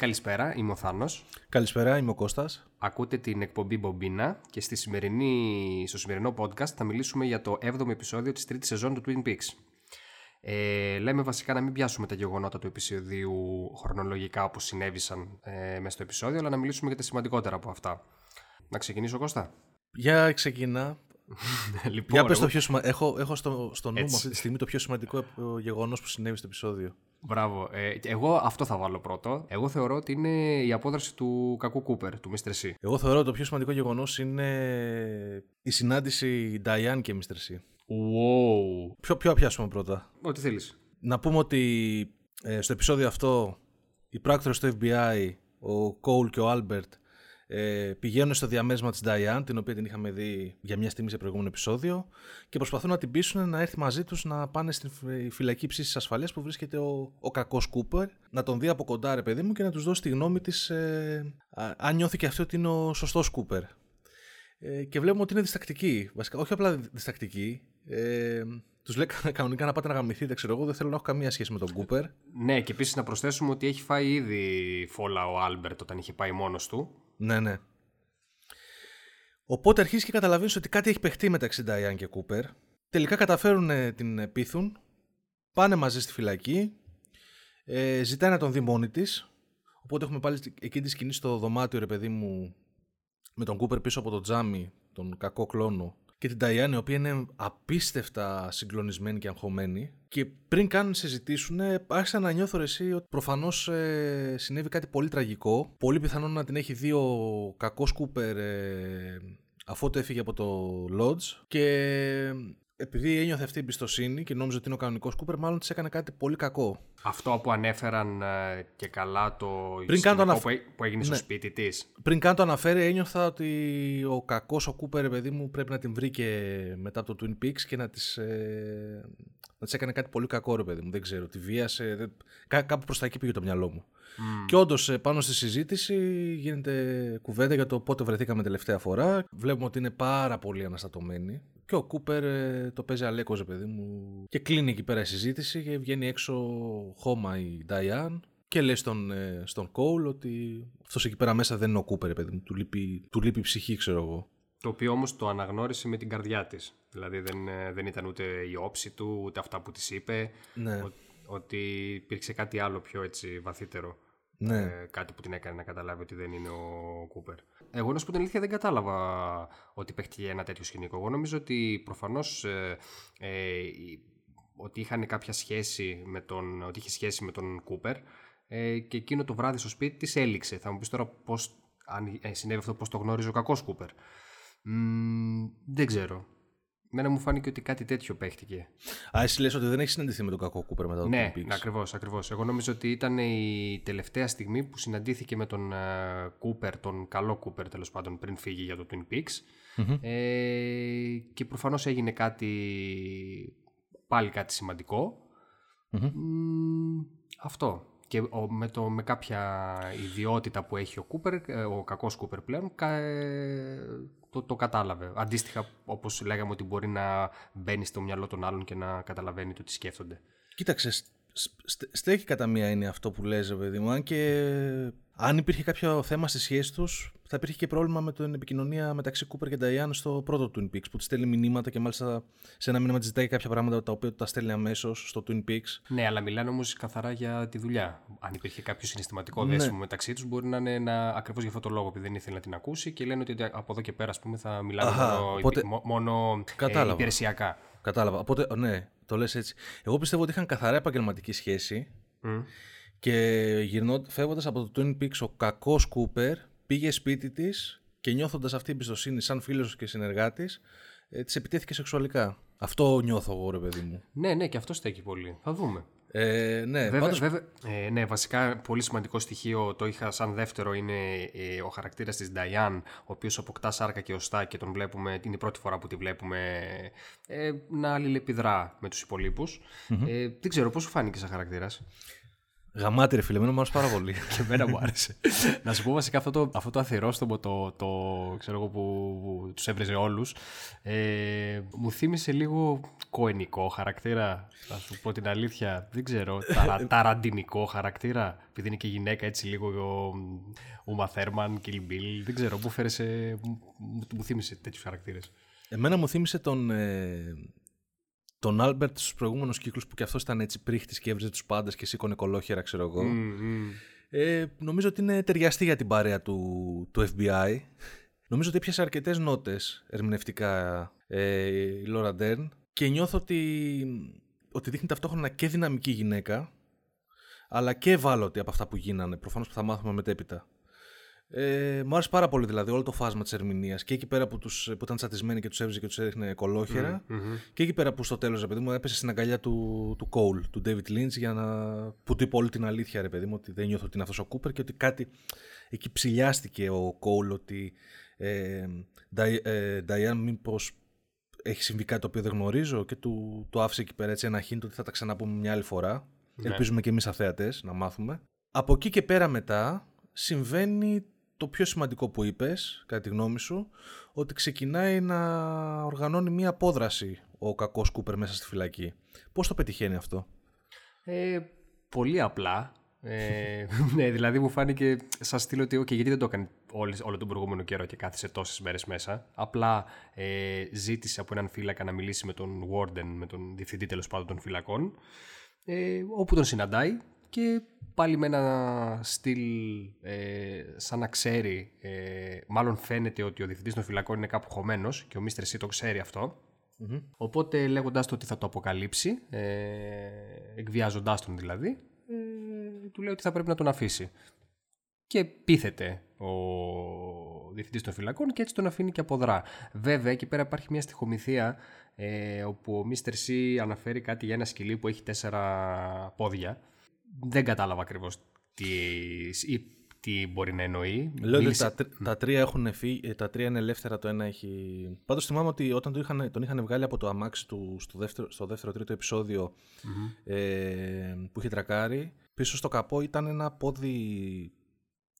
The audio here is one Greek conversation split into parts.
καλησπέρα, είμαι ο Θάνος. Καλησπέρα, είμαι ο Κώστας. Ακούτε την εκπομπή Μπομπίνα και στη σημερινή, στο σημερινό podcast θα μιλήσουμε για το 7ο επεισόδιο της τρίτης σεζόν του Twin Peaks. Ε, λέμε βασικά να μην πιάσουμε τα γεγονότα του επεισοδίου χρονολογικά όπως συνέβησαν ε, μέσα στο επεισόδιο, αλλά να μιλήσουμε για τα σημαντικότερα από αυτά. Να ξεκινήσω, Κώστα. Για ξεκινά. Λοιπόν, Για πες το εγώ- πιο σημα... Έχω, έχω στο, στο νου μου Έτσι. αυτή τη στιγμή το πιο σημαντικό γεγονός που συνέβη στο επεισόδιο. Μπράβο. Ε, εγώ αυτό θα βάλω πρώτο. Εγώ θεωρώ ότι είναι η απόδραση του κακού Κούπερ, του Mr. C. Εγώ θεωρώ το πιο σημαντικό γεγονός είναι η συνάντηση Diane και Mr. C. Wow. Ποιο, ποιο να πιάσουμε πρώτα. Ό,τι θέλεις. Να πούμε ότι ε, στο επεισόδιο αυτό οι πράκτορες του FBI, ο Cole και ο Albert ε, πηγαίνουν στο διαμέρισμα της Diane, την οποία την είχαμε δει για μια στιγμή σε προηγούμενο επεισόδιο και προσπαθούν να την πείσουν να έρθει μαζί τους να πάνε στην φυ- φυλακή υψίστης ασφαλείας που βρίσκεται ο, ο κακός Κούπερ, να τον δει από κοντά ρε παιδί μου και να τους δώσει τη γνώμη της ε, α- αν νιώθει και αυτή ότι είναι ο σωστός Κούπερ. Ε, και βλέπουμε ότι είναι διστακτική. Βασικά, όχι απλά διστακτική. Ε, τους λέει κα- κανονικά να πάτε να γαμηθείτε, ξέρω εγώ. Δεν θέλω να έχω καμία σχέση με τον Κούπερ. Ναι, και επίσης να προσθέσουμε ότι έχει φάει ήδη φόλα ο Άλμπερτ όταν είχε πάει μόνος του. Ναι, ναι. Οπότε αρχίζεις και καταλαβαίνεις ότι κάτι έχει παιχτεί μεταξύ Νταϊάν και Κούπερ. Τελικά καταφέρουν ε, την πείθουν. Πάνε μαζί στη φυλακή. Ε, ζητάει να τον δει μόνη της. Οπότε έχουμε πάλι εκείνη τη σκηνή στο δωμάτιο, ρε παιδί μου, με τον Κούπερ πίσω από το τζάμι, τον κακό κλόνο. Και την Ταϊάννη, η οποία είναι απίστευτα συγκλονισμένη και αγχωμένη. Και πριν καν συζητήσουν, άρχισα να νιώθω ρε εσύ ότι προφανώς ε, συνέβη κάτι πολύ τραγικό. Πολύ πιθανόν να την έχει δει ο κακός Κούπερ ε, αφού το έφυγε από το Lodge. Και επειδή ένιωθε αυτή η εμπιστοσύνη και νόμιζε ότι είναι ο κανονικός Κούπερ, μάλλον της έκανε κάτι πολύ κακό. Αυτό που ανέφεραν ε, και καλά το Πριν καν το σκηνικό αναφ- που, έ- που έγινε στο Ναι. σπίτι της. Πριν καν το αναφέρει, ένιωθα ότι ο κακός ο Κούπερ, ρε παιδί μου, πρέπει να την βρήκε μετά από το Twin Peaks και να της ε, να της έκανε κάτι πολύ κακό, ρε παιδί μου. Δεν ξέρω, τη βίασε. Δεν... Κά, κάπου προς τα εκεί πήγε το μυαλό μου. Και όντως, πάνω στη συζήτηση γίνεται κουβέντα για το πότε βρεθήκαμε τελευταία φορά. Βλέπουμε ότι είναι πάρα πολύ αναστατωμένη. Και ο Κούπερ ε, το παίζει αλέκο, ρε παιδί μου. Και κλείνει εκεί πέρα η συζήτηση και βγαίνει έξω χώμα η Νταϊάν. Και λέει στον, ε, στον Κόουλ ότι αυτός εκεί πέρα μέσα δεν είναι ο Κούπερ, ρε παιδί μου. Του λείπει, του λείπει η ψυχή, ξέρω εγώ. Το οποίο όμως το αναγνώρισε με την καρδιά της. Δηλαδή δεν, ε, δεν ήταν ούτε η όψη του, ούτε αυτά που της είπε. Ναι. Ο- ότι υπήρξε κάτι άλλο πιο έτσι βαθύτερο. Ναι. Ε, κάτι που την έκανε να καταλάβει ότι δεν είναι ο Κούπερ. Εγώ να σου πω την αλήθεια δεν κατάλαβα ότι παίχτηκε ένα τέτοιο σκηνικό. Εγώ νομίζω ότι προφανώς ε, ε, η- ότι είχαν κάποια σχέση με τον, ότι είχε σχέση με τον Κούπερ ε, και εκείνο το βράδυ στο σπίτι της έληξε. Θα μου πεις τώρα πώς, αν ε, συνέβη αυτό πώς το γνώριζε ο κακός Κούπερ. Μ, δεν ξέρω. Μένα μου φάνηκε ότι κάτι τέτοιο παίχτηκε. Α, εσύ λες ότι δεν έχεις συναντηθεί με τον κακό Κούπερ μετά το Ναι, Twin Peaks. ακριβώς, ακριβώς. Εγώ νομίζω ότι ήταν η τελευταία στιγμή που συναντήθηκε με τον ε, Κούπερ, τον καλό Κούπερ τέλος πάντων, πριν φύγει για το Twin Peaks. Ε, και προφανώς έγινε κάτι, πάλι κάτι σημαντικό. Μ, αυτό. Και ο- με, το, με κάποια ιδιότητα που έχει ο Κούπερ, ε, ο κακός Κούπερ πλέον, κα- ε, το, το κατάλαβε. Αντίστοιχα, όπως λέγαμε ότι μπορεί να μπαίνει στο μυαλό των άλλων και να καταλαβαίνει το τι σκέφτονται. Κοίταξε, σ- σ- στέκει κατά μία είναι αυτό που λες, ρε παιδί μου. Αν και αν υπήρχε κάποιο θέμα στη σχέση τους, θα υπήρχε και πρόβλημα με την επικοινωνία μεταξύ Κούπερ και Νταϊάν στο πρώτο Twin Peaks, που τη στέλνει μηνύματα και μάλιστα σε ένα μήνυμα της ζητάει κάποια πράγματα τα οποία του τα στέλνει αμέσως στο Twin Peaks. Ναι, αλλά μιλάνε όμως καθαρά για τη δουλειά. Αν υπήρχε κάποιο συναισθηματικό Ναι. δέσιμο μεταξύ τους, μπορεί να είναι ένα, ακριβώς για αυτό το λόγο, επειδή δεν ήθελε να την ακούσει και λένε ότι από εδώ και πέρα, ας πούμε, θα μιλάνε Αχα, μόνο, οπότε- υπη- μο- μόνο ε, Κατάλαβα. υπηρεσιακά. Κατάλαβα. Οπότε, ναι, το λες έτσι. Εγώ πιστεύω ότι είχαν καθαρά επαγγελματική σχέση Μμ. Και γυρνώ, φεύγοντας από το Twin Peaks ο κακός Κούπερ πήγε σπίτι της και νιώθοντας αυτή η εμπιστοσύνη σαν φίλος και συνεργάτης ε, της επιτέθηκε σεξουαλικά. Αυτό νιώθω εγώ ρε παιδί μου. Ναι, ναι, και αυτό στέκει πολύ. Θα δούμε. Ε, ναι, Βέβαια, πάντως, βέβαια, ε, ναι, βασικά πολύ σημαντικό στοιχείο το είχα σαν δεύτερο είναι ε, ο χαρακτήρας της Diane, ο οποίος αποκτά σάρκα και οστά και τον βλέπουμε, είναι η πρώτη φορά που τη βλέπουμε ε, να αλληλεπιδρά με τους υπολείπους. Ε, δεν ξέρω, πώς σου φάνηκε σαν χαρακτήρας; Γαμάτι ρε φίλε, εμένα μου άρεσε πάρα πολύ. και εμένα μου άρεσε. να σου πω βασικά αυτό το, αυτό το αθυρόστομο το, το, ξέρω εγώ που, που τους έβριζε όλους ε, μου θύμισε λίγο κοενικό χαρακτήρα να σου πω την αλήθεια δεν ξέρω ταρα, ταραντινικό χαρακτήρα επειδή είναι και γυναίκα έτσι λίγο ο Uma Thurman, Kill Bill δεν ξέρω που φέρεσε μου, μου θύμισε τέτοιους χαρακτήρες Εμένα μου θύμισε τον, ε, τον Άλμπερτ στους προηγούμενους κύκλους που κι αυτός ήταν έτσι πρήχτης και έβριζε τους πάντες και σήκωνε κωλόχερα, ξέρω εγώ. Ε, νομίζω ότι είναι ταιριαστή για την παρέα του, του FBI. Νομίζω ότι έπιασε αρκετές νότες ερμηνευτικά ε, η Λόρα Ντέρν και νιώθω ότι, ότι δείχνει ταυτόχρονα και δυναμική γυναίκα αλλά και ευάλωτη από αυτά που γίνανε. Προφανώς που θα μάθουμε μετέπειτα. Ε, μου άρεσε πάρα πολύ δηλαδή όλο το φάσμα της ερμηνείας και εκεί πέρα που, τους, που ήταν τσατισμένοι και τους έβριζε και τους έδειχνε κολόχερα και εκεί πέρα που στο τέλος, παιδί μου, έπεσε στην αγκαλιά του, του Cole, του David Lynch, για να. που του είπε όλη την αλήθεια, ρε παιδί μου, ότι δεν νιώθω ότι είναι αυτός ο Κούπερ και ότι κάτι. εκεί ψηλιάστηκε ο Cole ότι. Ε, ε, μήπως έχει συμβεί κάτι το οποίο δεν γνωρίζω και του το άφησε εκεί πέρα έτσι ένα χίντο ότι θα τα ξαναπούμε μια άλλη φορά. Ναι. Ελπίζουμε και εμείς αθέατες να μάθουμε. Από εκεί και πέρα μετά συμβαίνει το πιο σημαντικό που είπες, κατά τη γνώμη σου, ότι ξεκινάει να οργανώνει μία απόδραση ο κακός Κούπερ μέσα στη φυλακή. Πώς το πετυχαίνει αυτό; Ε, πολύ απλά. Ε, ναι, δηλαδή μου φάνηκε σαν στείλω ότι okay, γιατί δεν το έκανε όλο, όλο τον προηγούμενο καιρό και κάθισε τόσες μέρες μέσα. Απλά ε, ζήτησε από έναν φύλακα να μιλήσει με τον Warden, με τον διευθυντή τέλος πάντων των φυλακών, ε, όπου τον συναντάει και πάλι με ένα στυλ ε, σαν να ξέρει, ε, μάλλον φαίνεται ότι ο διευθυντής των φυλακών είναι κάπου χωμένος και ο Μίστερ Σι το ξέρει Οπότε λέγοντας το ότι θα το αποκαλύψει, ε, εκβιάζοντάς τον δηλαδή, ε, του λέει ότι θα πρέπει να τον αφήσει. Και πείθεται ο διευθυντής των φυλακών και έτσι τον αφήνει και αποδρά. Βέβαια, εκεί πέρα υπάρχει μια στοιχομηθεία ε, όπου ο Μίστερ Σι αναφέρει κάτι για ένα σκυλί που έχει τέσσερα πόδια δεν κατάλαβα ακριβώς τι, τι μπορεί να εννοεί. Λέω ότι τα, τα, τρία έχουν φύγει, ε, τα τρία είναι ελεύθερα, το ένα έχει... Πάντως θυμάμαι ότι όταν τον είχαν, τον είχαν βγάλει από το αμάξι του στο δεύτερο, στο δεύτερο τρίτο επεισόδιο ε, που είχε τρακάρει, πίσω στο καπό ήταν ένα πόδι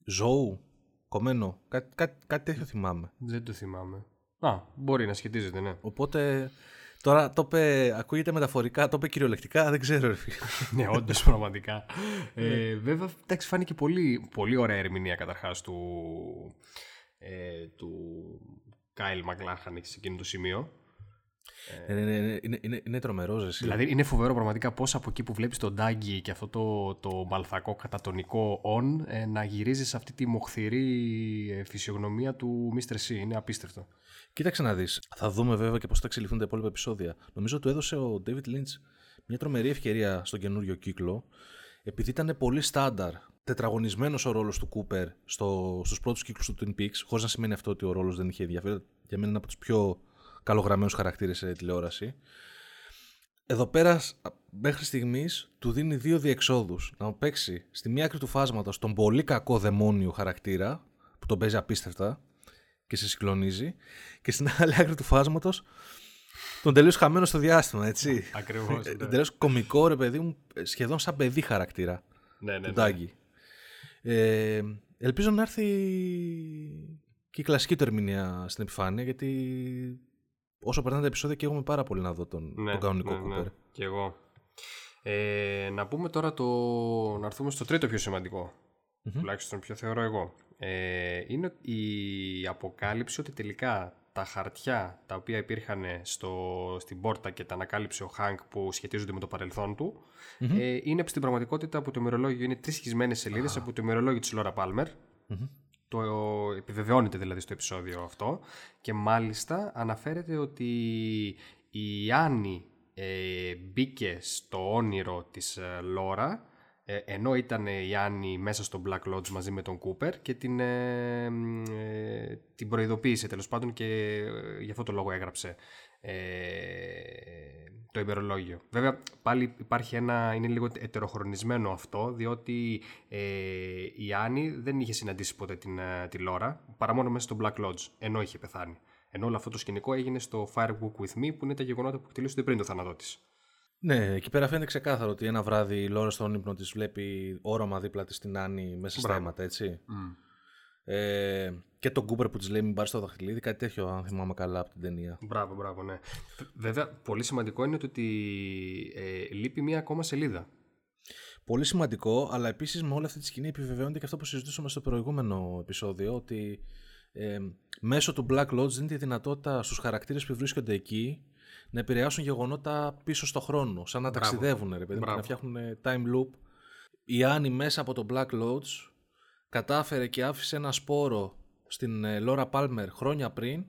ζώου κομμένο. Κάτι, κάτι, κάτι τέτοιο θυμάμαι. Δεν το θυμάμαι. Α, μπορεί να σχετίζεται, ναι. Οπότε Τώρα το είπε, ακούγεται μεταφορικά, το είπε κυριολεκτικά, δεν ξέρω. ναι, όντως πραγματικά. ε, βέβαια, εντάξει, φάνηκε πολύ, πολύ ωραία ερμηνεία καταρχάς του, ε, του Κάιλ Μακλάχαν σε εκείνο το σημείο. Ε, ναι, ναι, ναι, είναι, είναι, είναι τρομερός, ζεσί. Δηλαδή είναι φοβερό πραγματικά πώς από εκεί που βλέπεις τον Ντάγκη και αυτό το, το μπαλθακό κατατονικό on ε, να γυρίζεις σε αυτή τη μοχθηρή ε, φυσιογνωμία του Mr. C. Είναι απίστευτο. Κοίταξε να δεις. Θα δούμε βέβαια και πώς θα εξελιχθούν τα υπόλοιπα επεισόδια. Νομίζω ότι του έδωσε ο David Lynch μια τρομερή ευκαιρία στον καινούριο κύκλο, επειδή ήταν πολύ στάνταρ τετραγωνισμένος ο ρόλος του Κούπερ στο, στους πρώτους κύκλους του Twin Peaks, χωρίς να σημαίνει αυτό ότι ο ρόλος δεν είχε ενδιαφέρον. Για μένα είναι από τους πιο καλογραμμένους χαρακτήρες σε τηλεόραση. Εδώ πέρα, μέχρι στιγμής, του δίνει δύο διεξόδους. Να παίξει στη μία άκρη του φάσματος τον πολύ κακό δαιμόνιο χαρακτήρα, που τον παίζει απίστευτα, και σε συγκλονίζει και στην άλλη άκρη του φάσματος τον τελείως χαμένο στο διάστημα, έτσι. Ακριβώς. Ναι. τελείως κωμικό, ρε παιδί μου, σχεδόν σαν παιδί χαρακτήρα. Ναι, ναι, ναι. Ε, ελπίζω να έρθει και η κλασική του ερμηνεία στην επιφάνεια, γιατί όσο περνάνε τα επεισόδια και έχουμε πάρα πολύ να δω τον, ναι, τον κανονικό ναι, Κούπερ. Ναι, και εγώ. Ε, να πούμε τώρα το... να έρθουμε στο τρίτο πιο σημαντικό. Mm-hmm. Τουλάχιστον πιο θεωρώ εγώ ε, είναι η αποκάλυψη ότι τελικά τα χαρτιά τα οποία υπήρχαν στο, στην πόρτα και τα ανακάλυψε ο Χάνκ που σχετίζονται με το παρελθόν του ε, είναι στην πραγματικότητα από το ημερολόγιο, είναι τρεις σχισμένες σελίδες από το ημερολόγιο της Λόρα Πάλμερ το επιβεβαιώνεται δηλαδή στο επεισόδιο αυτό και μάλιστα αναφέρεται ότι η Άννη ε, μπήκε στο όνειρο της ε, Λόρα ε, ενώ ήταν η Άννη μέσα στο Black Lodge μαζί με τον Κούπερ και την, ε, ε, την προειδοποίησε τέλος πάντων και ε, γι' αυτό το λόγο έγραψε το ημερολόγιο. Βέβαια πάλι υπάρχει ένα, είναι λίγο ετεροχρονισμένο αυτό διότι η Άννη δεν είχε συναντήσει ποτέ την, τη Λόρα παρά μόνο μέσα στο Black Lodge ενώ είχε πεθάνει. Ενώ όλο αυτό το σκηνικό έγινε στο Firewalk With Me που είναι τα γεγονότα που εκτελήσονται πριν το θάνατό της. Ναι, εκεί πέρα φαίνεται ξεκάθαρο ότι ένα βράδυ η Λόρα στον ύπνο της βλέπει όραμα δίπλα της στην Άννη μέσα στα αίματα, έτσι. Ε, και τον Κούπερ που της λέει μην πάρεις το δαχτυλίδι, κάτι τέτοιο, αν θυμάμαι καλά από την ταινία. Μπράβο, μπράβο, ναι. Βέβαια, πολύ σημαντικό είναι ότι ε, λείπει μία ακόμα σελίδα. Πολύ σημαντικό, αλλά επίσης με όλη αυτή τη σκηνή επιβεβαιώνεται και αυτό που συζητούσαμε στο προηγούμενο επεισόδιο, ότι ε, μέσω του Black Lodge δίνει τη δυνατότητα στους χαρακτήρες που βρίσκονται εκεί να επηρεάσουν γεγονότα πίσω στο χρόνο, σαν να Μπράβο. ταξιδεύουν, ρε παιδί, να φτιάχνουν time loop. Η Άννη μέσα από το Black Lodge κατάφερε και άφησε ένα σπόρο στην Λόρα Πάλμερ χρόνια πριν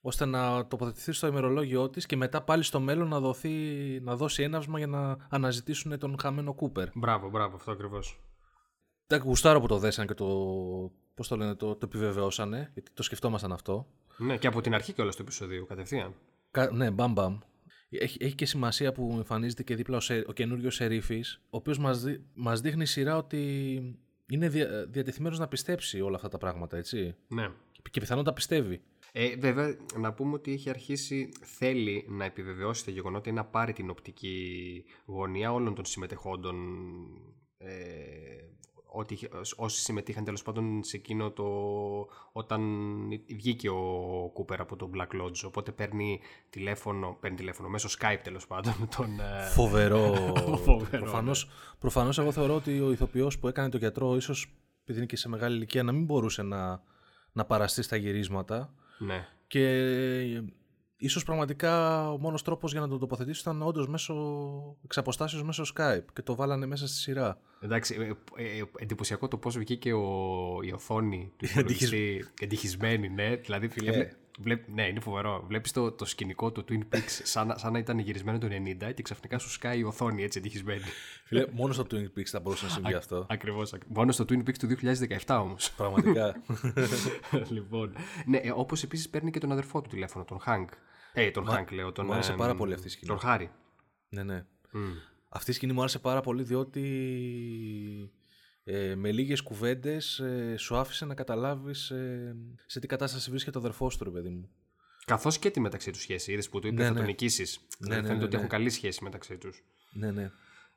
ώστε να τοποθετηθεί στο ημερολόγιο της και μετά πάλι στο μέλλον να, δοθεί, να δώσει έναυσμα για να αναζητήσουν τον χαμένο Κούπερ. Μπράβο, μπράβο, αυτό ακριβώς. Τα γουστάρω που το δέσαν και το, πώς το, λένε, το, το επιβεβαιώσανε, γιατί το σκεφτόμασταν αυτό. Ναι, και από την αρχή και όλο το επεισόδιο, κατευθείαν. Κα, ναι, μπαμ μπαμ. Έχει, έχει και σημασία που εμφανίζεται και δίπλα ο, σε, ο καινούριο Σερίφης, ο οποίος μας μας δείχνει σειρά ότι είναι δια, διατεθειμένος να πιστέψει όλα αυτά τα πράγματα, έτσι. Ναι. Και πιθανόν τα πιστεύει. Ε, βέβαια, να πούμε ότι έχει αρχίσει, θέλει να επιβεβαιώσει το γεγονότα ή να πάρει την οπτική γωνία όλων των συμμετεχόντων ε, ότι όσοι συμμετείχαν τέλος πάντων σε εκείνο το όταν βγήκε ο Κούπερ από το Black Lodge οπότε παίρνει τηλέφωνο, παίρνει τηλέφωνο μέσω Skype τέλος πάντων τον... Ε, Φοβερό, Φοβερό προφανώς, ναι. προφανώς εγώ θεωρώ ότι ο ηθοποιός που έκανε τον γιατρό ίσως επειδή είναι και σε μεγάλη ηλικία να μην μπορούσε να, να παραστεί στα γυρίσματα ναι. και ίσως πραγματικά ο μόνος τρόπος για να το τοποθετήσει ήταν όντως μέσω εξαποστάσεως μέσω Skype και το βάλανε μέσα στη σειρά. Εντάξει, ε, ε, εντυπωσιακό το πώς βγήκε ο, η οθόνη του υπολογιστή εντυχισμένη, ναι, δηλαδή φίλε, ε. Βλέπ, ναι, είναι φοβερό. Βλέπεις το, το σκηνικό του Twin Peaks σαν, σαν να ήταν γυρισμένο το 90 και ξαφνικά σου σκάει η οθόνη έτσι εντυχισμένη. Φίλε, μόνος στο Twin Peaks θα μπορούσε να συμβεί αυτό. Ακριβώς. Μόνος στο Twin Peaks του 2017 όμως. Πραγματικά. λοιπόν. Ναι, ε, όπως επίσης παίρνει και τον αδερφό του τηλέφωνο, τον Hank. Ε, τον Hank λέω. Τον, μου άρεσε πάρα πολύ αυτή η σκηνή. Τον Χάρη. Ναι, ναι. Αυτή η σκηνή μου άρεσε πάρα πολύ διότι ε, με λίγες κουβέντες ε, σου άφησε να καταλάβεις ε, σε τι κατάσταση βρίσκεται ο αδερφός του, ρε παιδί μου. Καθώς και τη μεταξύ τους σχέση, είδες που του είπε ναι, θα ναι. τον νικήσεις. Ναι, δηλαδή, ναι, φαίνεται ότι έχουν καλή σχέση μεταξύ τους. Ναι, ναι.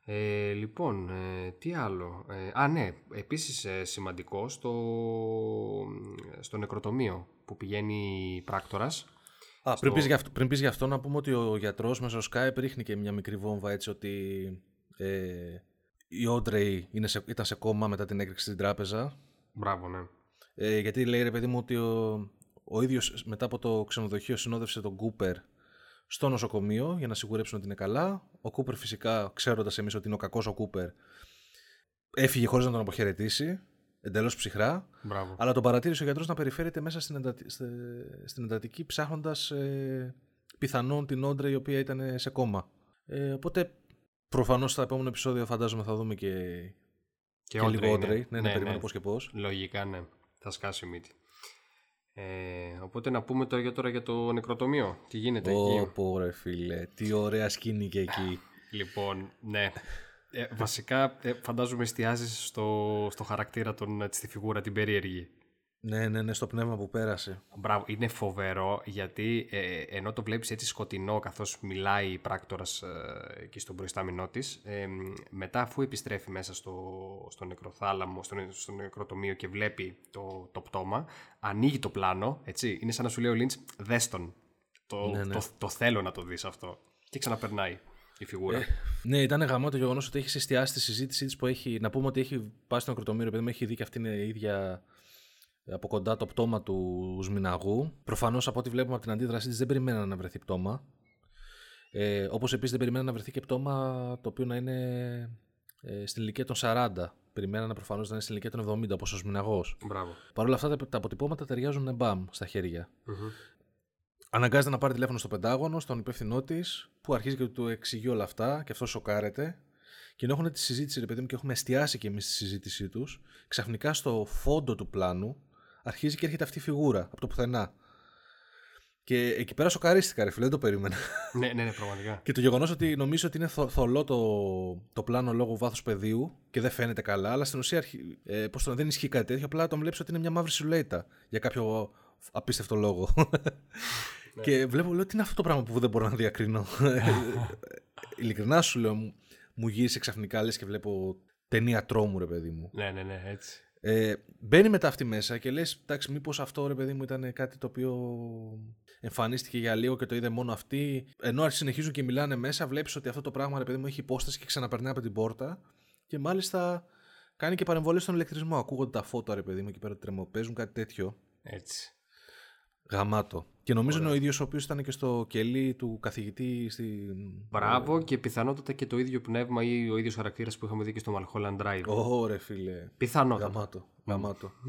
Ε, λοιπόν, ε, τι άλλο; Ε, α, ναι, επίσης ε, σημαντικό στο, στο νεκροτομείο που πηγαίνει η πράκτορας. Α, στο... πριν, πεις αυτό, πριν πεις γι' αυτό να πούμε ότι ο γιατρός μέσω Skype ρίχνει και μια μικρή βόμβα έτσι ότι ε, η Όντρεϊ ήταν σε κόμμα μετά την έκρηξη στην τράπεζα. Μπράβο, ναι. Ε, γιατί λέει ρε παιδί μου ότι ο, ο ίδιος μετά από το ξενοδοχείο συνόδευσε τον Κούπερ στο νοσοκομείο για να σιγουρέψουν ότι είναι καλά. Ο Κούπερ φυσικά, ξέροντας εμείς ότι είναι ο κακός ο Κούπερ, έφυγε χωρίς να τον αποχαιρετήσει, εντελώς ψυχρά. Μπράβο. Αλλά τον παρατήρησε ο γιατρός να περιφέρεται μέσα στην, εντατη... στην εντατική ψάχνοντας ε, πιθανόν την Όντρε η οποία ήταν σε κόμμα. Ε, οπότε Προφανώς στα επόμενα επεισόδια φαντάζομαι θα δούμε και, και, και λίγο Όντρεϊ. Ναι, ναι, ναι, περιμένω ναι. πώς και πώς. Λογικά, ναι. Θα σκάσει η μύτη. Ε, οπότε να πούμε τώρα για, τώρα για το νεκροτομείο. Τι γίνεται oh, εκεί; Πω ρε φίλε, τι ωραία σκηνή και εκεί. λοιπόν, ναι. Ε, βασικά ε, φαντάζομαι εστιάζεις στο, στο χαρακτήρα, τον, στη φιγούρα την περίεργη. Ναι, ναι, ναι, στο πνεύμα που πέρασε. Μπράβο, είναι φοβερό γιατί ε, ενώ το βλέπεις έτσι σκοτεινό καθώς μιλάει η πράκτορας ε, εκεί στον προϊστάμινό της ε, μετά αφού επιστρέφει μέσα στο, στο νεκροθάλαμο, στο, στο νεκροτομείο και βλέπει το, το πτώμα ανοίγει το πλάνο, έτσι, είναι σαν να σου λέει ο Λίντς δες τον, το, ναι, ναι. το, το, θέλω να το δεις αυτό και ξαναπερνάει η φιγούρα. Ε, ναι, ήταν γαμό το γεγονός ότι έχει εστιάσει τη συζήτησή της που έχει. Να πούμε ότι έχει πάει στο νεκροτομείο, επειδή έχει δει και αυτή είναι η ίδια από κοντά το πτώμα του Σμιναγού. Προφανώς από ό,τι βλέπουμε από την αντίδρασή της δεν περιμέναν να βρεθεί πτώμα. Ε, Όπως επίσης δεν περιμέναν να βρεθεί και πτώμα το οποίο να είναι ε, στην ηλικία των 40. Περιμέναν προφανώς να είναι στην ηλικία των 70, όπως ο Σμιναγός. Παρ' όλα αυτά τα αποτυπώματα ταιριάζουν μπαμ στα χέρια. Mm-hmm. Αναγκάζεται να πάρει τηλέφωνο στο Πεντάγωνο, στον υπεύθυνό της, που αρχίζει και του εξηγεί όλα αυτά και αυτό σοκάρεται. Και ενώ έχουν τη συζήτηση, ρε παιδί μου, και έχουμε εστιάσει και εμείς στη συζήτησή τους, ξαφνικά στο φόντο του πλάνου αρχίζει και έρχεται αυτή η φιγούρα από το πουθενά. Και εκεί πέρα σοκαρίστηκα, ρε φίλε, δεν το περίμενα. ναι, ναι, ναι, πραγματικά. και το γεγονός ότι νομίζω ότι είναι θολό το, το πλάνο λόγω βάθους πεδίου και δεν φαίνεται καλά, αλλά στην ουσία ε, πώς το, δεν ισχύει κάτι τέτοιο. Απλά το βλέπεις ότι είναι μια μαύρη σουλέτα για κάποιο απίστευτο λόγο. Ναι. Και βλέπω, λέω, τι είναι αυτό το πράγμα που δεν μπορώ να διακρίνω. ειλικρινά σου λέω, μου, μου γύρισε ξαφνικά λες και βλέπω ταινία τρόμου, ρε παιδί μου. Ναι, ναι, ναι, έτσι. Ε, μπαίνει μετά αυτή μέσα και λες, εντάξει, μήπως αυτό ρε παιδί μου ήταν κάτι το οποίο εμφανίστηκε για λίγο και το είδε μόνο αυτή. Ενώ συνεχίζουν και μιλάνε μέσα, βλέπεις ότι αυτό το πράγμα ρε παιδί μου έχει υπόσταση και ξαναπερνάει από την πόρτα και μάλιστα κάνει και παρεμβολή στον ηλεκτρισμό. Ακούγονται τα φώτα ρε παιδί μου εκεί πέρα τρεμοπαίζουν, κάτι τέτοιο. Έτσι. Γαμάτο. Και νομίζω είναι ο ίδιος ο οποίος ήταν και στο κελί του καθηγητή. Στη... Μπράβο και πιθανότατα και το ίδιο πνεύμα ή ο ίδιος χαρακτήρας που είχαμε δει και στο Malholland Drive. Ωραία, φίλε. Πιθανότατα. Γαμάτο. Γαμάτο.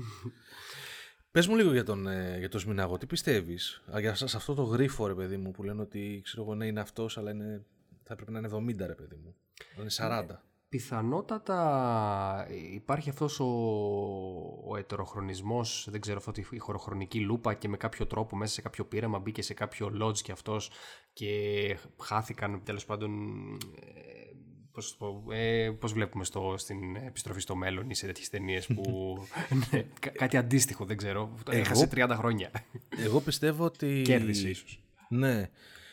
Πες μου λίγο για τον, ε, για τον Σμιναγό, τι πιστεύεις; Για σε αυτό το γρίφο, ρε παιδί μου, που λένε ότι ξέρω εγώ, ναι, είναι αυτός, αλλά είναι, θα πρέπει να είναι 70, ρε παιδί μου. Είναι 40. Πιθανότατα υπάρχει αυτός ο, ο ετεροχρονισμός, δεν ξέρω αυτό η χωροχρονική λούπα και με κάποιο τρόπο μέσα σε κάποιο πείραμα μπήκε σε κάποιο lodge και αυτός και χάθηκαν τέλος πάντων ε, πώς, ε, πώς βλέπουμε στο, στην επιστροφή στο μέλλον ή σε τέτοιες ταινίες που ναι, κάτι αντίστοιχο δεν ξέρω, έχασε 30 χρόνια. Εγώ πιστεύω ότι... Κέρδισε ίσως. Ναι.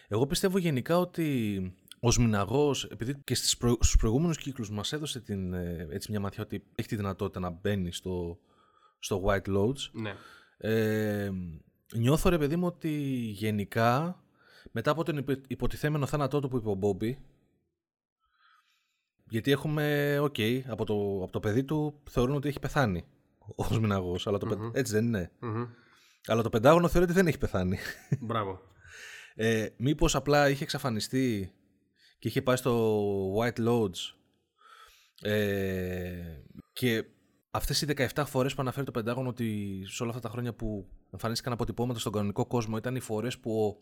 Εγώ πιστεύω γενικά ότι ο Σμηναγός, επειδή και στις προ... στους προηγούμενους κύκλους μας έδωσε την, ε, έτσι μια ματιά ότι έχει τη δυνατότητα να μπαίνει στο, στο White Lodge. Ναι. Ε, νιώθω ρε παιδί μου ότι γενικά μετά από τον υποτιθέμενο θάνατό του που είπε ο Μπόμπι γιατί έχουμε, OK, okay, από, το, από το παιδί του θεωρούν ότι έχει πεθάνει ο Σμηναγός, αλλά το έτσι δεν ειναι Αλλά το Πεντάγωνο θεωρεί ότι δεν έχει πεθάνει. Μπράβο. Ε, μήπως απλά είχε εξαφανιστεί και είχε πάει στο White Lodge. Ε, και αυτές οι 17 φορές που αναφέρει το Πεντάγωνο ότι σε όλα αυτά τα χρόνια που εμφανίστηκαν αποτυπώματα στον κανονικό κόσμο ήταν οι φορές που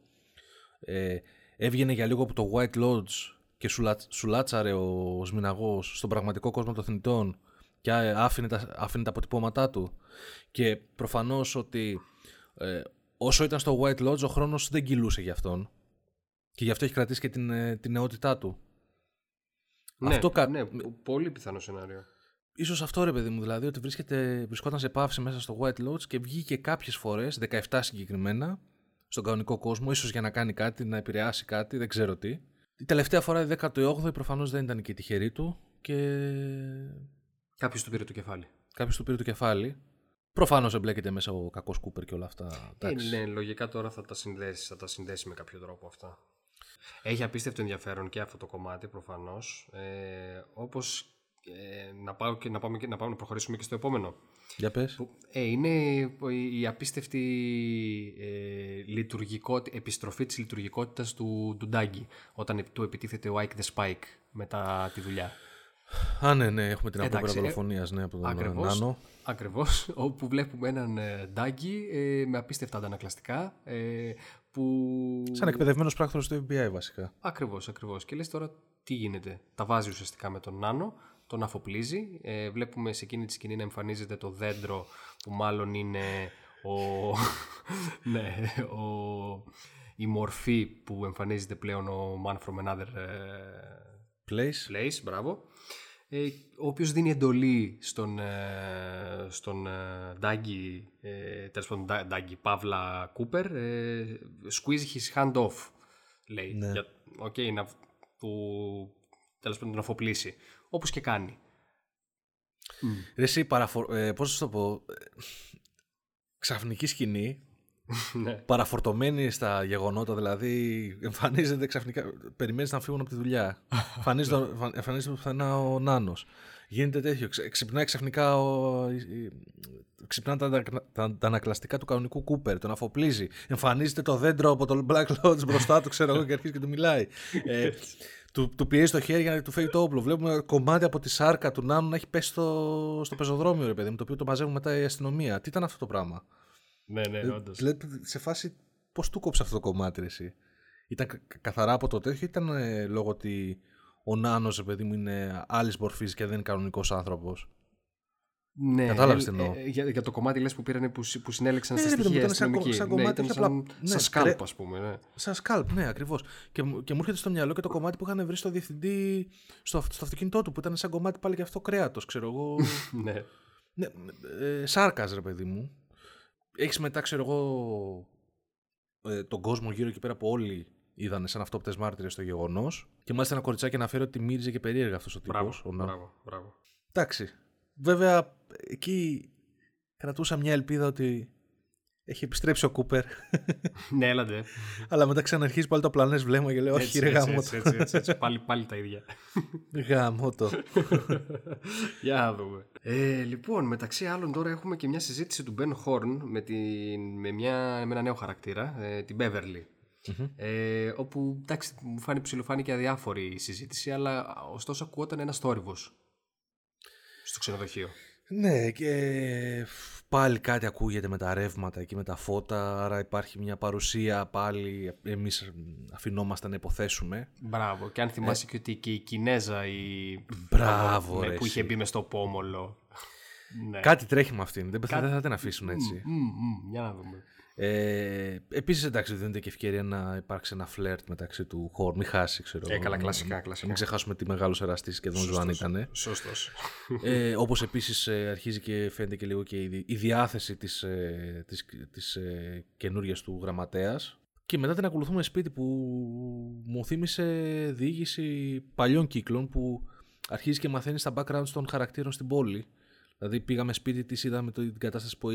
ε, έβγαινε για λίγο από το White Lodge και σου, λάτσαρε ο Σμιναγός στον πραγματικό κόσμο των θνητών και άφηνε τα, άφηνε τα αποτυπώματά του. Και προφανώς ότι ε, όσο ήταν στο White Lodge ο χρόνος δεν κυλούσε για αυτόν και γι' αυτό έχει κρατήσει και την, ε, την νεότητά του. Ναι, αυτό ναι, πολύ πιθανό σενάριο. Ίσως αυτό ρε παιδί μου, δηλαδή ότι βρίσκεται, βρισκόταν σε παύση μέσα στο White Lodge και βγήκε κάποιες φορές, 17 συγκεκριμένα, στον κανονικό κόσμο, ίσως για να κάνει κάτι, να επηρεάσει κάτι, δεν ξέρω τι. Η τελευταία φορά, η 18η, προφανώς δεν ήταν και η τυχερή του και... Κάποιος του πήρε το κεφάλι. Κάποιος του πήρε το κεφάλι. Προφανώς εμπλέκεται μέσα ο κακός Κούπερ και όλα αυτά. Ε, ναι, λογικά τώρα θα τα συνδέσεις, θα τα συνδέσεις με κάποιο τρόπο αυτά. Έχει απίστευτο ενδιαφέρον και αυτό το κομμάτι προφανώς. Ε, όπως ε, να, πάω και, να, πάμε και, να πάμε να προχωρήσουμε και στο επόμενο. Για πες. ε, είναι η απίστευτη ε, λειτουργικό, επιστροφή της λειτουργικότητας του, του Ντάγκη όταν του επιτίθεται ο Ike the Spike μετά τη δουλειά. Α, ναι, ναι, έχουμε την απόπειρα δολοφονίας ναι, από τον ακριβώς, Νάνο. Ακριβώς, όπου βλέπουμε έναν ε, Ντάγκη ε, με απίστευτα αντανακλαστικά. Ε, που... Σαν εκπαιδευμένος πράκτορας του FBI, βασικά. Ακριβώς, ακριβώς. Και λες τώρα τι γίνεται; Τα βάζει ουσιαστικά με τον Νάνο, τον αφοπλίζει. Ε, βλέπουμε σε εκείνη τη σκηνή να εμφανίζεται το δέντρο που μάλλον είναι ο... ναι, ο... η μορφή που εμφανίζεται πλέον ο Man from Another Place. Place, μπράβο. Ε, ο οποίος δίνει εντολή στον, ε, στον ε, Ντάγκη, τέλος πάντων Ντάγκη, Παύλα Κούπερ, squeeze his hand off, λέει, ναι. για, okay, να του, τέλος πάντων, τον αφοπλίσει, όπως και κάνει. Ρε εσύ, παραφορ... ε, πώς θα το πω, ξαφνική σκηνή, ναι. παραφορτωμένη στα γεγονότα, δηλαδή εμφανίζεται ξαφνικά. Περιμένεις να φύγουν από τη δουλειά. εμφανίζεται πουθενά ο Νάνος. Γίνεται τέτοιο. Ξυπνάει ξαφνικά. Ο, ξυπνάνε τα, τα, τα, ανακλαστικά του κανονικού Κούπερ. Τον αφοπλίζει. Εμφανίζεται το δέντρο από τον Black Lodge μπροστά του, ξέρω εγώ, και αρχίζει και του μιλάει. ε, του, του πιέζει το χέρι για να του φέρει το όπλο. Βλέπουμε κομμάτι από τη σάρκα του Νάνου να έχει πέσει στο, στο πεζοδρόμιο, ρε παιδί μου, το οποίο το μαζεύουν μετά η αστυνομία. Τι ήταν αυτό το πράγμα; Ναι, ναι, ε, όντως. Δηλαδή, σε φάση, πώς του κόψε αυτό το κομμάτι, εσύ; Ήταν καθαρά από το τέτοιο, ήταν ε, λόγω ότι ο Νάνος, παιδί μου, είναι άλλης μορφής και δεν είναι κανονικός άνθρωπος; Ναι, Κατάλαβες τι εννοώ; Ε, για, για, το κομμάτι λες που, πήραν, που, που συνέλεξαν ναι, στα στοιχεία ήταν σαν, σαν, κομμάτι, ναι, ήταν σαν, απλά, ναι, σαν σκάλπ, ας πούμε. Ναι. Σαν σκάλπ, ναι, ακριβώς. Και, και μου έρχεται στο μυαλό και το κομμάτι που είχαν βρει στο διευθυντή στο, στο αυτοκίνητό του, που ήταν σαν κομμάτι πάλι και αυτό κρέατος, ξέρω εγώ. ναι. ναι ε, σάρκας, ρε παιδί μου. Έχεις μετά, ξέρω εγώ, ε, τον κόσμο γύρω εκεί πέρα που όλοι είδανε σαν αυτόπτε μάρτυρες στο γεγονός. Και μάλιστα ένα κοριτσάκι αναφέρει ότι μύριζε και περίεργα αυτός ο τύπος. Μπράβο, μπράβο, μπράβο. Εντάξει. Βέβαια, εκεί κρατούσα μια ελπίδα ότι έχει επιστρέψει ο Κούπερ. ναι, έλατε. Αλλά μετά ξαναρχίζει πάλι το πλανέ βλέμμα και λέω: Όχι, ρε γάμο έτσι, έτσι, έτσι, έτσι, πάλι, πάλι τα ίδια. γάμο το. Για να δούμε. Ε, λοιπόν, μεταξύ άλλων τώρα έχουμε και μια συζήτηση του Ben Horn με, την, με, μια, με ένα νέο χαρακτήρα, ε, την Beverly. Ε, όπου εντάξει, μου φάνηκε ψηλοφάνηκε αδιάφορη η συζήτηση, αλλά ωστόσο ακούγονταν ένα θόρυβος στο ξενοδοχείο. Ναι, και πάλι κάτι ακούγεται με τα ρεύματα και με τα φώτα, άρα υπάρχει μια παρουσία πάλι, εμείς αφινόμαστε να υποθέσουμε. Μπράβο, και αν θυμάσαι ε... και ότι και η Κινέζα η... Μπράβο, ναι, που είχε μπει μες στο πόμολο. ναι. Κάτι τρέχει με αυτήν, δεν, Κά... δεν θα την αφήσουν έτσι. Mm, mm, για να δούμε. Ε, Επίσης, εντάξει, δίνεται και ευκαιρία να υπάρξει ένα φλερτ μεταξύ του χώρου. Μην χάσει, ξέρω ε, καλά, κλασικά, κλασικά. Μην ξεχάσουμε τι μεγάλο εραστής και τον Ζωάν ήταν. Σωστός. Ε, Όπως επίσης ε, αρχίζει και φαίνεται και λίγο και η, η διάθεση της ε, της, της, ε, καινούργια του γραμματέας. Και μετά την ακολουθούμε σπίτι που μου θύμισε διήγηση παλιών κύκλων που αρχίζει και μαθαίνεις τα background των χαρακτήρων στην πόλη. Δηλαδή πήγαμε σπίτι της, είδαμε την κατάσταση που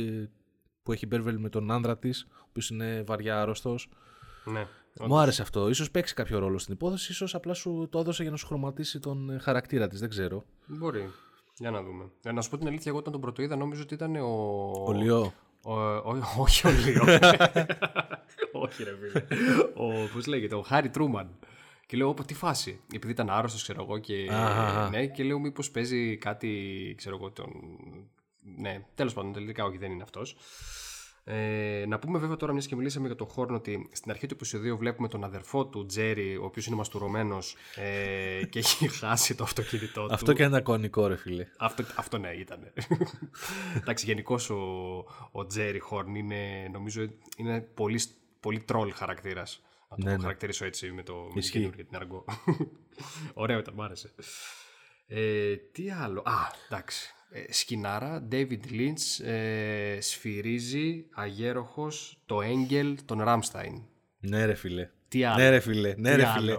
που έχει Μπέρβελ με τον άνδρα της, ο οποίος είναι βαριά άρρωστος. Ναι. Μου άρεσε αυτό. σω παίξει κάποιο ρόλο στην υπόθεση, ίσως απλά σου το έδωσε για να σου χρωματίσει τον ε, χαρακτήρα της. Δεν ξέρω. Μπορεί. Για να δούμε. Για να σου πω την αλήθεια, εγώ όταν τον πρωτοείδα νόμιζα ότι ήταν ο. Ο Λιό. Ο, ο, όχι ο Λιό. όχι, ρε φίλε. Ο, Πώς λέγεται, ο Χάρι Τρούμαν. Και λέω, τι φάση. Επειδή ήταν άρρωστος, ξέρω εγώ. Και, ναι, και λέω, μήπως παίζει κάτι, ξέρω εγώ, τον, ναι, τέλος πάντων, τελικά όχι, δεν είναι αυτός. Ε, να πούμε βέβαια τώρα, μιας και μιλήσαμε για τον Χόρν, ότι στην αρχή του επεισοδίου βλέπουμε τον αδερφό του Τζέρι, ο οποίος είναι μαστουρωμένος ε, και έχει χάσει το αυτοκίνητό του. Αυτό και ένα κονικό, ρε φίλε. Αυτό, αυτό ναι, ήταν. Εντάξει, γενικώς ο, ο Τζέρι Χόρν είναι, νομίζω, είναι πολύ, πολύ τρόλ χαρακτήρας. Να το ναι, ναι. χαρακτηρίσω έτσι με το για την αργό. Ωραίο ήταν, μ' άρεσε. Ε, τι άλλο. Α, εντάξει. Ε, σκηνάρα, David Lynch ε, σφυρίζει αγέροχος το Έγγελ τον Ράμσταϊν. Ναι ρε φίλε. Τι άλλο; Ναι ρε φίλε. Ναι ρε φίλε.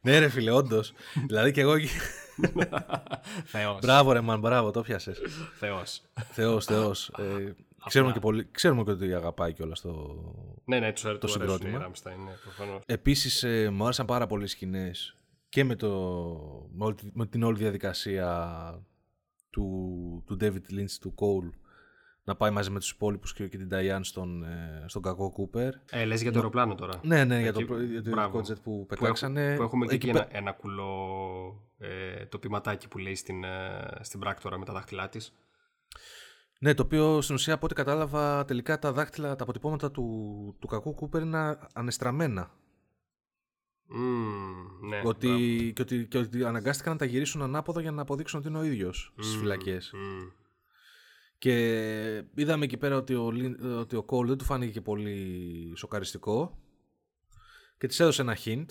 Ναι ρε φίλε, όντως. δηλαδή και εγώ... Θεός. Μπράβο ρε μαν, μπράβο, το πιάσες. Θεός. Θεός, Θεός. Ε, ξέρουμε, και πολύ, ξέρουμε και ότι αγαπάει κιόλας το, ναι, ναι, το, το συγκρότημα. Ράμσταϊν, ναι, προφανώς. Επίσης, ε, μου άρεσαν πάρα πολλές σκηνές και με, το, με την όλη διαδικασία του, του David Lynch, του Cole, να πάει μαζί με τους υπόλοιπους και, και την Diane στον, ε, στον κακό Cooper. Ε, λες για το αεροπλάνο τώρα. Ναι, ναι, για το, για το jet που πετάξανε. Που, έχουμε και εκεί ένα, ένα κουλό ε, το ποιηματάκι που λέει στην, ε, στην πράκτορα με τα δάχτυλά της. Ναι, το οποίο στην ουσία από ό,τι κατάλαβα τελικά τα δάχτυλα, τα αποτυπώματα του, του κακού Κούπερ είναι ανεστραμμένα. Mm, ναι, ότι, και, ότι, και ότι αναγκάστηκαν να τα γυρίσουν ανάποδα για να αποδείξουν ότι είναι ο ίδιος mm, στι φυλακές. Mm. Και είδαμε εκεί πέρα ότι ο, ότι ο Cole δεν του φάνηκε και πολύ σοκαριστικό και της έδωσε ένα hint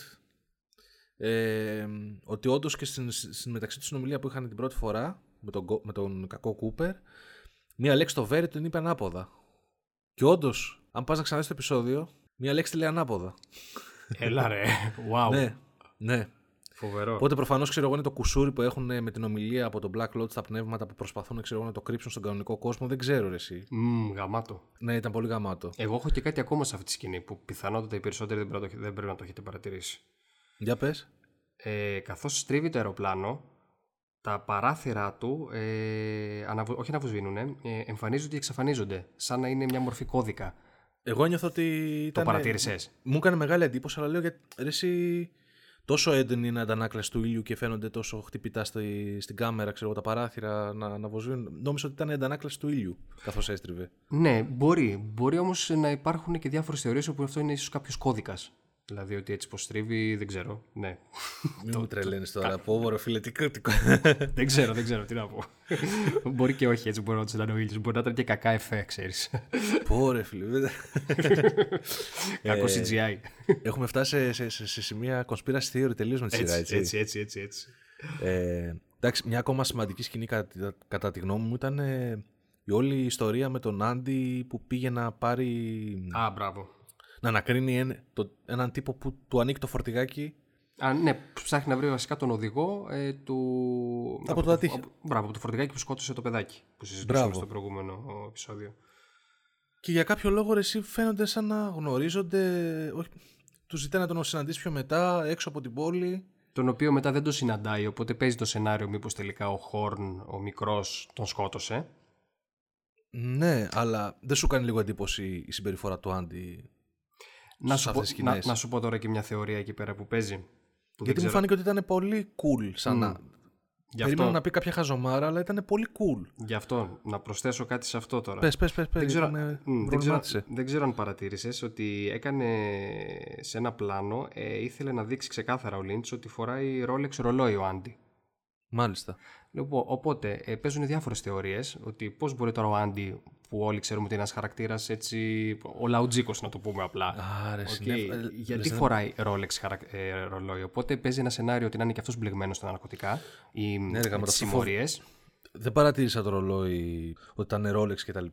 ε, ότι όντως και στην, στην μεταξύ του συνομιλία που είχαν την πρώτη φορά με τον, με τον κακό Κούπερ, μία λέξη το βέρι την είπε ανάποδα. Και όντως, αν πας να ξαναδείς το επεισόδιο, μία λέξη τη λέει ανάποδα. Έλα ρε, wow. ναι, ναι. Φοβερό. Οπότε προφανώς ξέρω εγώ είναι το κουσούρι που έχουν με την ομιλία από τον Black Lodge στα πνεύματα που προσπαθούν ξέρω, να το κρύψουν στον κανονικό κόσμο. Δεν ξέρω ρε, εσύ. Mm, γαμάτο. Ναι, ήταν πολύ γαμάτο. Εγώ έχω και κάτι ακόμα σε αυτή τη σκηνή που πιθανότατα οι περισσότεροι δεν πρέπει, δεν πρέπει να το έχετε παρατηρήσει. Για πες. Ε, Καθώς στρίβει το αεροπλάνο, τα παράθυρα του ε, αναβου... όχι αναβουσβήνουν, ε, εμφανίζονται και εξαφανίζονται. Σαν να είναι μια μορφή κώδικα. Εγώ νιώθω ότι. Ήταν... Το παρατήρησες. Μου έκανε μεγάλη εντύπωση, αλλά λέω γιατί εσύ τόσο έντονη είναι η αντανάκλαση του ήλιου και φαίνονται τόσο χτυπητά στη, στην κάμερα, ξέρω τα παράθυρα να, να βοζούν. Νόμιζα ότι ήταν η αντανάκλαση του ήλιου καθώς έστριβε. Ναι, μπορεί. Μπορεί όμως να υπάρχουν και διάφορες θεωρίες όπου αυτό είναι ίσως κάποιος κώδικας. Δηλαδή ότι έτσι πως στρίβει, δεν ξέρω. Ναι. Μην μου τρελαίνεις τώρα. Πω, ρε φίλε, τι Δεν ξέρω, δεν ξέρω τι να πω. μπορεί και όχι έτσι, μπορεί να τους ο ήλιος. Μπορεί να ήταν και κακά εφέ, ξέρεις. Πω, ρε φίλε. Κακό ε, CGI. Έχουμε φτάσει σε σημεία conspiracy theory τελείως με τη σειρά, έτσι. Έτσι, έτσι, έτσι. έτσι. Ε, εντάξει, μια ακόμα σημαντική σκηνή κατά, τη γνώμη μου ήταν ε, η όλη η ιστορία με τον Άντι που πήγε να πάρει. Α, μπράβο Να ανακρίνει ένα, το, έναν τύπο που του ανήκει το φορτηγάκι. Α, ναι, ψάχνει να βρει βασικά τον οδηγό ε, του. Από το ατύχημα. Μπράβο, από το φορτηγάκι που σκότωσε το παιδάκι που συζητήσαμε στο προηγούμενο επεισόδιο. Και για κάποιο λόγο ρε, εσύ φαίνονται σαν να γνωρίζονται. Όχι, τους ζητάει να τον συναντήσει πιο μετά, έξω από την πόλη. Τον οποίο μετά δεν το συναντάει, οπότε παίζει το σενάριο μήπως τελικά ο Χόρν, ο μικρός, τον σκότωσε. Ναι, αλλά δεν σου κάνει λίγο εντύπωση η συμπεριφορά του Άντι να σου, πω, να, να, σου πω τώρα και μια θεωρία εκεί πέρα που παίζει. Που Γιατί μου φάνηκε ότι ήταν πολύ cool σαν mm. να... Περίμενα να πει κάποια χαζομάρα, αλλά ήταν πολύ cool. Γι' αυτό, να προσθέσω κάτι σε αυτό τώρα. Πες, πες, πες. Δεν, ξέρω, δεν, ξέρω, δεν ξέρω αν παρατήρησες ότι έκανε σε ένα πλάνο, ε, ήθελε να δείξει ξεκάθαρα ο Λίντς ότι φοράει Rolex ρολόι ο Άντι. Μάλιστα. Λοιπόν, οπότε ε, παίζουν διάφορες θεωρίες ότι πώς μπορεί τώρα ο Άντι, που όλοι ξέρουμε ότι είναι ένας χαρακτήρας έτσι. Ο Λαουτζίκος, να το πούμε απλά. Άρε, okay. ναι, γιατί φοράει Rolex χαρακ... ε, ρολόι. Οπότε παίζει ένα σενάριο ότι να είναι και αυτός μπλεγμένος στα ναρκωτικά ή ναι, τις συμμορίες. Δεν παρατήρησα το ρολόι ότι ήταν Rolex κτλ.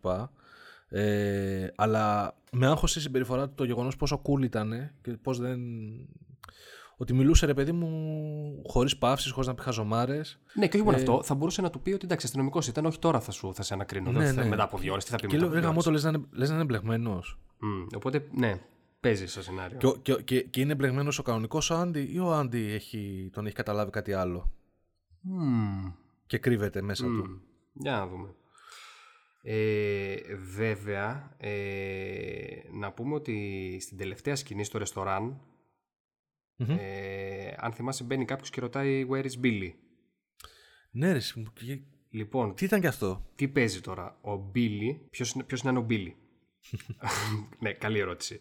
Ε, αλλά με άγχωσε η συμπεριφορά του το γεγονός πόσο cool ήταν και πώς δεν ότι μιλούσε ρε παιδί μου χωρίς παύσεις, χωρίς να πει χαζομάρες. Ναι, και όχι μόνο ε... αυτό, θα μπορούσε να του πει ότι εντάξει, αστυνομικός ήταν, όχι τώρα θα, σου, θα σε ανακρίνω. Ναι, ναι. μετά από δύο ώρες, τι θα πει και μετά. Και λέω, το λες να είναι, λες να είναι μπλεγμένο. Mm, οπότε, ναι, παίζει στο σενάριο. Και, και, και, και είναι μπλεγμένο ο κανονικός ο Άντι ή ο Άντι έχει, τον έχει καταλάβει κάτι άλλο; Mm. Και κρύβεται μέσα mm. του. Για να δούμε. Ε, βέβαια, ε, να πούμε ότι στην τελευταία σκηνή στο ρεστοράν ε, αν θυμάσαι, μπαίνει κάποιος και ρωτάει Where is Billy; Ναι, ρε. Λοιπόν, τι ήταν και αυτό; Τι παίζει τώρα. Ο Billy, ποιος, ποιος είναι ο Billy; ναι, καλή ερώτηση.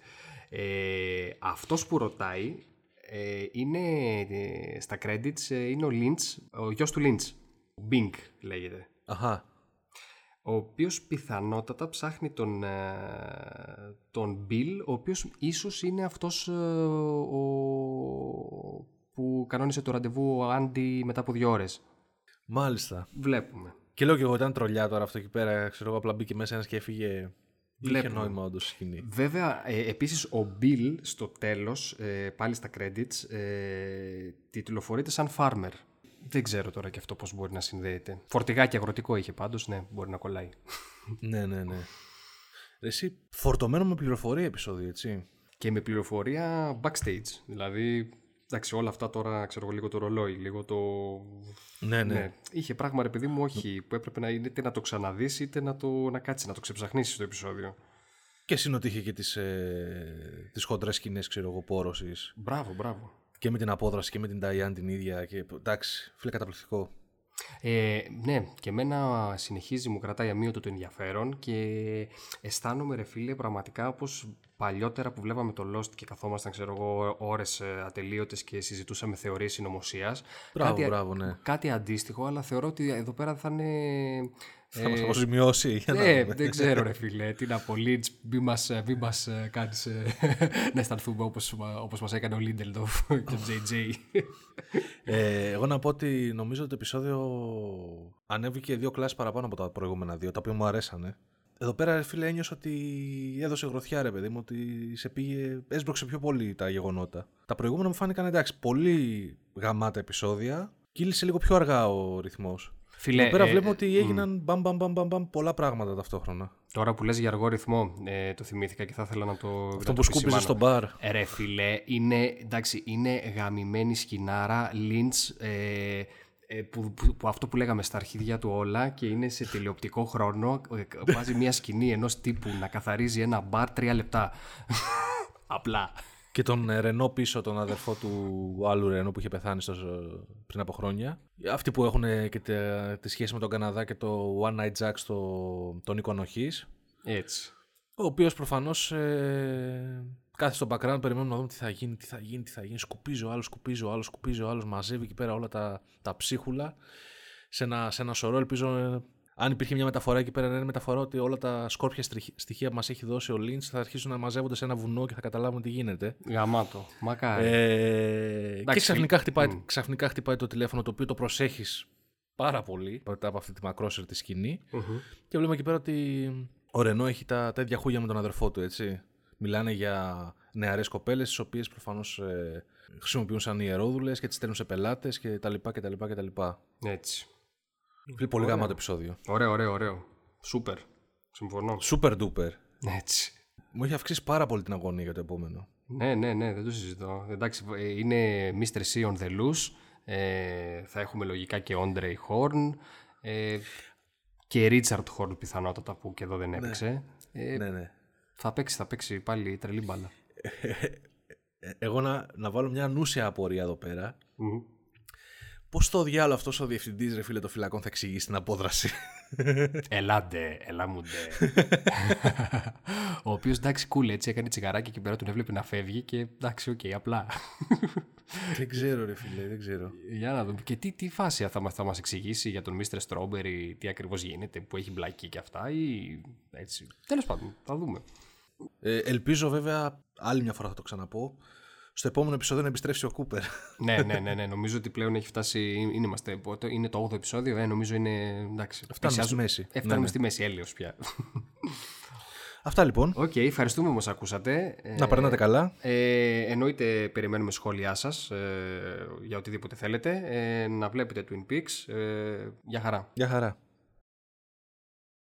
Ε, αυτός που ρωτάει ε, είναι ε, στα credits ε, είναι ο Lynch, ο γιος του Lynch. Ο Bing λέγεται. Αχα ο οποίος πιθανότατα ψάχνει τον, ε, τον Bill, ο οποίος ίσως είναι αυτός ε, ο, που κανόνισε το ραντεβού ο Άντι μετά από δύο ώρες. Μάλιστα. Βλέπουμε. Και λέω και εγώ ήταν τρολιά τώρα αυτό εκεί πέρα, ξέρω εγώ απλά μπήκε μέσα ένας και έφυγε... Είχε νόημα όντως σκηνή. Βέβαια, ε, επίσης ο Bill στο τέλος, ε, πάλι στα credits, ε, τιτλοφορείται σαν farmer. Δεν ξέρω τώρα και αυτό πώς μπορεί να συνδέεται. Φορτηγάκι αγροτικό είχε πάντως, ναι, μπορεί να κολλάει. ναι, ναι, ναι. Εσύ φορτωμένο με πληροφορία επεισόδιο, έτσι. Και με πληροφορία backstage. Δηλαδή, εντάξει, όλα αυτά τώρα ξέρω λίγο το ρολόι, λίγο το. Ναι, ναι. ναι. Είχε πράγμα, ρε παιδί μου, όχι, που έπρεπε να, είτε να το ξαναδείς είτε να, το, να κάτσει, να το ξεψαχνίσεις το επεισόδιο. Και συνοτύχε και τις ε, τις χοντρές σκηνές, ξέρω εγώ, πόρωσης. Μπράβο, μπράβο και με την απόδραση και με την Diane την ίδια. Και, εντάξει, φίλε, καταπληκτικό. Ε, ναι, και εμένα συνεχίζει, μου κρατάει αμύωτο το ενδιαφέρον και αισθάνομαι ρε φίλε πραγματικά όπως παλιότερα που βλέπαμε το Lost και καθόμασταν ξέρω εγώ ώρες ε, ατελείωτες και συζητούσαμε θεωρίες συνωμοσίας. Μπράβο, κάτι, μπράβο, ναι. Κάτι αντίστοιχο, αλλά θεωρώ ότι εδώ πέρα θα είναι θα μας αποζημιώσει. Ναι, δεν ξέρω ρε φίλε, τι να πω, Λιντς, μην μας, μη μας ε, κάνεις ε, να αισθανθούμε όπως, όπως μας έκανε ο Λίντελοφ και ο JJ. ε, εγώ να πω ότι νομίζω ότι το επεισόδιο ανέβηκε δύο κλάσεις παραπάνω από τα προηγούμενα δύο, τα οποία μου αρέσανε. Εδώ πέρα, φίλε, ένιωσα ότι έδωσε γροθιά, ρε παιδί μου, ότι σε πήγε, έσπρωξε πιο πολύ τα γεγονότα. Τα προηγούμενα μου φάνηκαν εντάξει, πολύ γαμάτα επεισόδια. Κύλησε λίγο πιο αργά ο ρυθμός. Φίλε, Εδώ πέρα ε, βλέπουμε ότι έγιναν mm. μπαμ, μπαμ, μπαμ, μπαμ, μπαμ, πολλά πράγματα ταυτόχρονα. Τώρα που λες για αργό ρυθμό, ε, το θυμήθηκα και θα ήθελα να το. Αυτό που σκούπιζες στο μπαρ. Ε, ρε φίλε, είναι, εντάξει, είναι γαμημένη σκηνάρα, λίντς, ε, ε, που, που, που, αυτό που λέγαμε στα αρχίδια του όλα και είναι σε τηλεοπτικό χρόνο. Ε, βάζει μια σκηνή ενός τύπου να καθαρίζει ένα μπαρ τρία λεπτά. Απλά. Και τον ε, Ρενό πίσω, τον αδερφό του άλλου Ρενό που είχε πεθάνει στο, πριν από χρόνια. Αυτοί που έχουν και τη, σχέση με τον Καναδά και το One Night Jack στο, τον Οικονοχή. Έτσι. Ο οποίος προφανώς ε, κάθε στο background περιμένουμε να δούμε τι θα γίνει, τι θα γίνει, τι θα γίνει. Σκουπίζει ο άλλος, σκουπίζει ο άλλος, σκουπίζει ο άλλος, μαζεύει εκεί πέρα όλα τα, τα ψίχουλα σε ένα, σε ένα σωρό. Ελπίζω ε, αν υπήρχε μια μεταφορά εκεί πέρα, είναι μεταφορά ότι όλα τα σκόρπια στοιχεία που μας έχει δώσει ο Λίντ θα αρχίσουν να μαζεύονται σε ένα βουνό και θα καταλάβουν τι γίνεται. Γαμάτο. Μακάρι. Ε, και ξαφνικά χτυπάει, mm. ξαφνικά χτυπάει το τηλέφωνο το οποίο το προσέχεις πάρα πολύ μετά από αυτή τη μακρόσυρτη σκηνή. Mm-hmm. Και βλέπουμε εκεί πέρα ότι ο Ρενό έχει τα, τα ίδια χούλια με τον αδερφό του, έτσι. Μιλάνε για νεαρές κοπέλες, τις οποίες προφανώς ε, χρησιμοποιούν σαν ιερόδουλες και τις στέλνουν σε πελάτες και τα λοιπά και τα λοιπά και τα λοιπά. Έτσι. Φίλε, πολύ γαμάτο επεισόδιο. Ωραίο, ωραίο, ωραίο. Σούπερ. Συμφωνώ. Super duper. Έτσι. Μου έχει αυξήσει πάρα πολύ την αγωνία για το επόμενο. Ναι, ναι, ναι, δεν το συζητώ. Εντάξει, ε, είναι Mr. C on the loose. Ε, θα έχουμε λογικά και Audrey Horne. Ε, και Richard Horne πιθανότατα που και εδώ δεν έπαιξε. Ε, Ναι, ναι. Θα παίξει, θα παίξει πάλι τρελή μπάλα. Ε, Εγώ να, να βάλω μια ανούσια απορία εδώ πέρα. Μμμ. Πώς το διάολο αυτός ο διευθυντής, ρε φίλε, των φυλακών θα εξηγήσει την απόδραση; Έλα ντε, έλα μου ντε. Ο οποίος εντάξει, cool έτσι, έκανε τσιγαράκι και πέρα τον έβλεπε να φεύγει και εντάξει, οκ, απλά. δεν ξέρω, ρε φίλε, δεν ξέρω. Για να δούμε. Και τι, τι φάση θα, μας- θα μας εξηγήσει για τον Mr. Strawberry, τι ακριβώς γίνεται, που έχει μπλακεί και αυτά, ή έτσι. Τέλος πάντων, θα δούμε. Ε, ελπίζω βέβαια, άλλη μια φορά θα το ξαναπώ, στο επόμενο επεισόδιο να επιστρέψει ο Κούπερ. ναι, ναι, ναι, ναι. Νομίζω ότι πλέον έχει φτάσει. Είναι, είμαστε, πότε, είναι το 8ο επεισόδιο, ε, νομίζω είναι. Εντάξει, Φτάνουμε πλησιάζουμε- στη μέση. Ε, φτάνουμε Ναι, ναι. στη μέση, έλεος πια. Αυτά λοιπόν. Οκ, ευχαριστούμε που μας ακούσατε. Να περνάτε καλά. Ε, εννοείται περιμένουμε σχόλιά σας ε, για οτιδήποτε θέλετε. Ε, να βλέπετε Twin Peaks. Ε, για χαρά. Γεια χαρά.